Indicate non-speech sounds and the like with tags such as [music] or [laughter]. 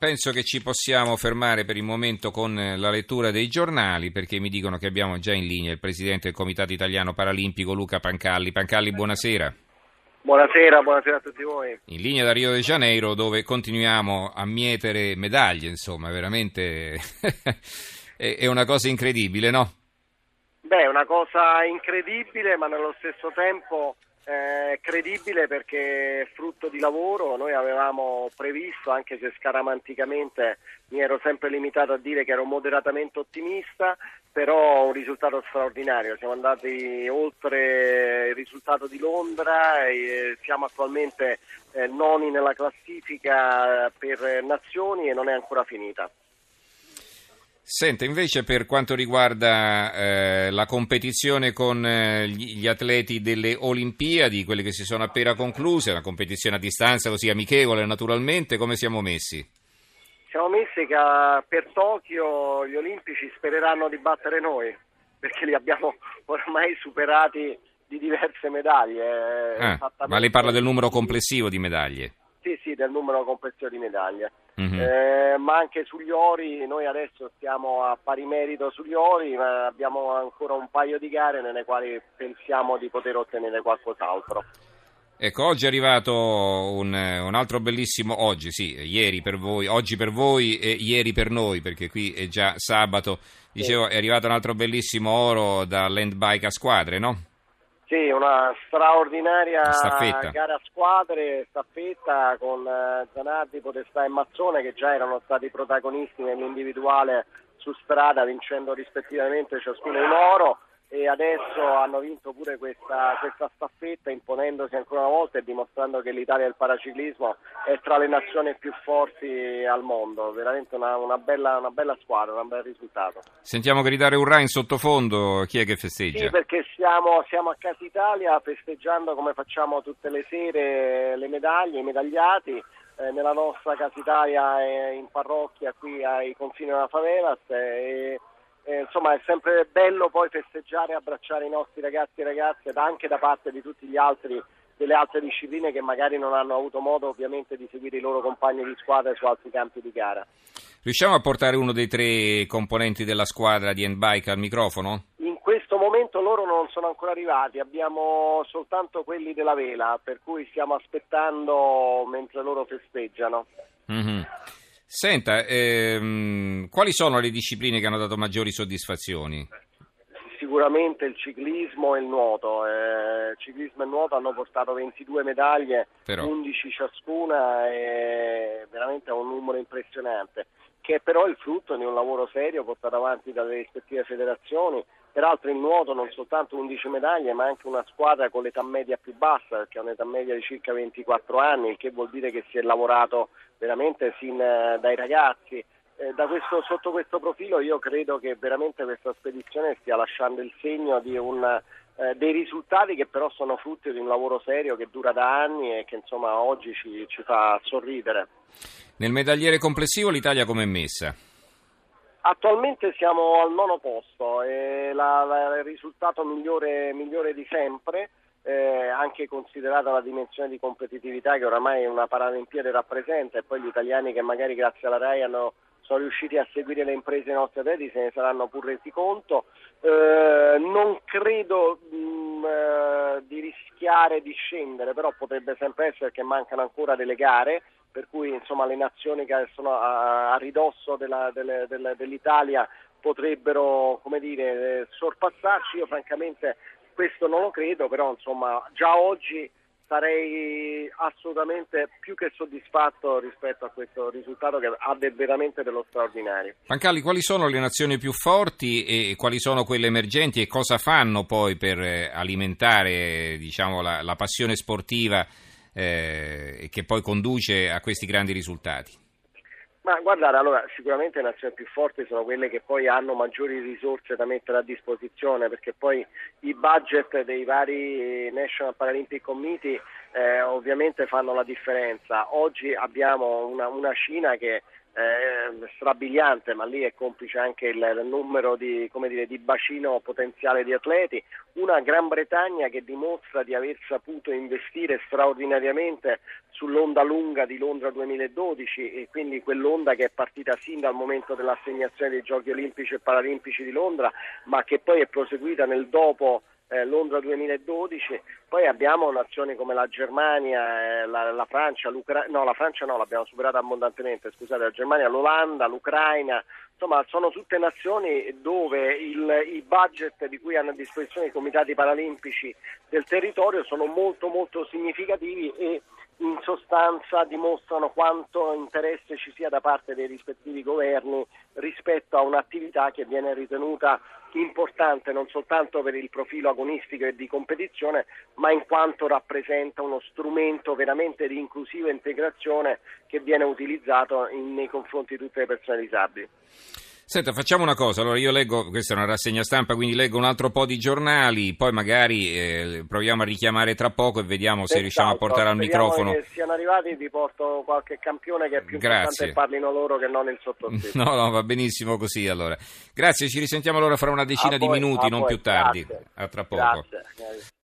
Penso che ci possiamo fermare per il momento con la lettura dei giornali perché mi dicono che abbiamo già in linea il presidente del Comitato Italiano Paralimpico Luca Pancalli. Pancalli, buonasera. Buonasera, buonasera a tutti voi. In linea da Rio de Janeiro dove continuiamo a mietere medaglie, insomma, veramente [laughs] è una cosa incredibile, no? Beh, è una cosa incredibile, ma nello stesso tempo eh, credibile perché è frutto di lavoro, noi avevamo previsto, anche se scaramanticamente mi ero sempre limitato a dire che ero moderatamente ottimista, però un risultato straordinario, siamo andati oltre il risultato di Londra e siamo attualmente eh, noni nella classifica per nazioni e non è ancora finita. Senta, invece per quanto riguarda eh, la competizione con eh, gli atleti delle Olimpiadi, quelle che si sono appena concluse, una competizione a distanza così amichevole naturalmente, come siamo messi? Siamo messi che per Tokyo gli olimpici spereranno di battere noi, perché li abbiamo ormai superati di diverse medaglie. Ah, ma lei parla del numero complessivo di medaglie? Del numero complessivo di medaglie. Mm-hmm. Eh, ma anche sugli ori, noi adesso stiamo a pari merito sugli ori, ma abbiamo ancora un paio di gare nelle quali pensiamo di poter ottenere qualcos'altro. Ecco, oggi è arrivato un, un, altro bellissimo, oggi sì, ieri per voi, oggi per voi e ieri per noi, perché qui è già sabato, dicevo, sì. è arrivato un altro bellissimo oro da Land Bike a squadre, no? Sì, una straordinaria staffetta. gara a squadre, staffetta con eh, Zanardi, Podestà e Mazzone che già erano stati protagonisti nell'individuale su strada vincendo rispettivamente ciascuno un oro e adesso hanno vinto pure questa, questa, staffetta imponendosi ancora una volta e dimostrando che l'Italia del paraciclismo è tra le nazioni più forti al mondo, veramente una, una, bella, una bella, squadra, un bel risultato. Sentiamo gridare Urra in sottofondo, chi è che festeggia? Sì, perché siamo, siamo a Casa Italia festeggiando come facciamo tutte le sere le medaglie, i medagliati eh, nella nostra Casa Italia in parrocchia qui ai confini della Favelas e eh, insomma è sempre bello poi festeggiare e abbracciare i nostri ragazzi e ragazze anche da parte di tutti gli altri delle altre discipline che magari non hanno avuto modo ovviamente di seguire i loro compagni di squadra su altri campi di gara. Riusciamo a portare uno dei tre componenti della squadra di handbike al microfono? In questo momento loro non sono ancora arrivati, abbiamo soltanto quelli della vela, per cui stiamo aspettando mentre loro festeggiano. Mm-hmm. Senta, ehm, quali sono le discipline che hanno dato maggiori soddisfazioni? Sicuramente il ciclismo e il nuoto. Eh, ciclismo e nuoto hanno portato 22 medaglie, però. 11 ciascuna, e veramente è un numero impressionante, che è però il frutto di un lavoro serio portato avanti dalle rispettive federazioni Peraltro in nuoto non soltanto 11 medaglie, ma anche una squadra con l'età media più bassa, perché ha un'età media di circa 24 anni, il che vuol dire che si è lavorato veramente sin eh, dai ragazzi. Eh, questo, sotto questo profilo io credo che veramente questa spedizione stia lasciando il segno di un, eh, dei risultati che però sono frutto di un lavoro serio che dura da anni e che insomma oggi ci, ci fa sorridere. Nel medagliere complessivo l'Italia come è messa? Attualmente siamo al nono posto, è la, la, il risultato migliore, migliore di sempre, eh, anche considerata la dimensione di competitività che oramai una Paralimpiade rappresenta e poi gli italiani che magari grazie alla RAI hanno, sono riusciti a seguire le imprese dei nostri atleti se ne saranno pur resi conto. Eh, non credo rischiare di scendere, però potrebbe sempre essere che mancano ancora delle gare per cui insomma, le nazioni che sono a, a ridosso della, delle, delle, dell'Italia potrebbero dire, sorpassarci. Io francamente questo non lo credo, però insomma, già oggi sarei assolutamente più che soddisfatto rispetto a questo risultato che ha veramente dello straordinario. Pancalli, quali sono le nazioni più forti e quali sono quelle emergenti e cosa fanno poi per eh, alimentare diciamo, la, la passione sportiva? eh, che poi conduce a questi grandi risultati? Ma guardate, allora sicuramente le nazioni più forti sono quelle che poi hanno maggiori risorse da mettere a disposizione perché poi i budget dei vari National Paralympic Committee eh, ovviamente fanno la differenza. Oggi abbiamo una, una Cina che eh, strabiliante, ma lì è complice anche il, il numero di, dire, di, bacino potenziale di atleti, una Gran Bretagna che dimostra di aver saputo investire straordinariamente sull'onda lunga di Londra 2012 e quindi quell'onda che è partita sin dal momento dell'assegnazione dei Giochi Olimpici e Paralimpici di Londra, ma che poi è proseguita nel dopo eh, Londra 2012, poi abbiamo nazioni come la Germania, eh, la, la, Francia, l'Ucraina, no la Francia no, l'abbiamo superata abbondantemente, scusate, la Germania, l'Olanda, l'Ucraina, insomma sono tutte nazioni dove il, i budget di cui hanno a disposizione i comitati paralimpici del territorio sono molto molto significativi e in sostanza dimostrano quanto interesse ci sia da parte dei rispettivi governi rispetto a un'attività che viene ritenuta importante non soltanto per il profilo agonistico e di competizione, ma in quanto rappresenta uno strumento veramente di inclusiva integrazione che viene utilizzato in, nei confronti di tutte le persone disabili. Senta, facciamo una cosa, allora io leggo, questa è una rassegna stampa, quindi leggo un altro po' di giornali, poi magari eh, proviamo a richiamare tra poco e vediamo se riusciamo a portare al microfono. Se siano arrivati vi porto qualche campione che è più Grazie. importante e parlino loro che non il sottoscritto. [laughs] No, no, va benissimo così allora. Grazie, ci risentiamo allora fra una decina a di voi, minuti, non voi. più tardi. Grazie. A tra poco. Grazie.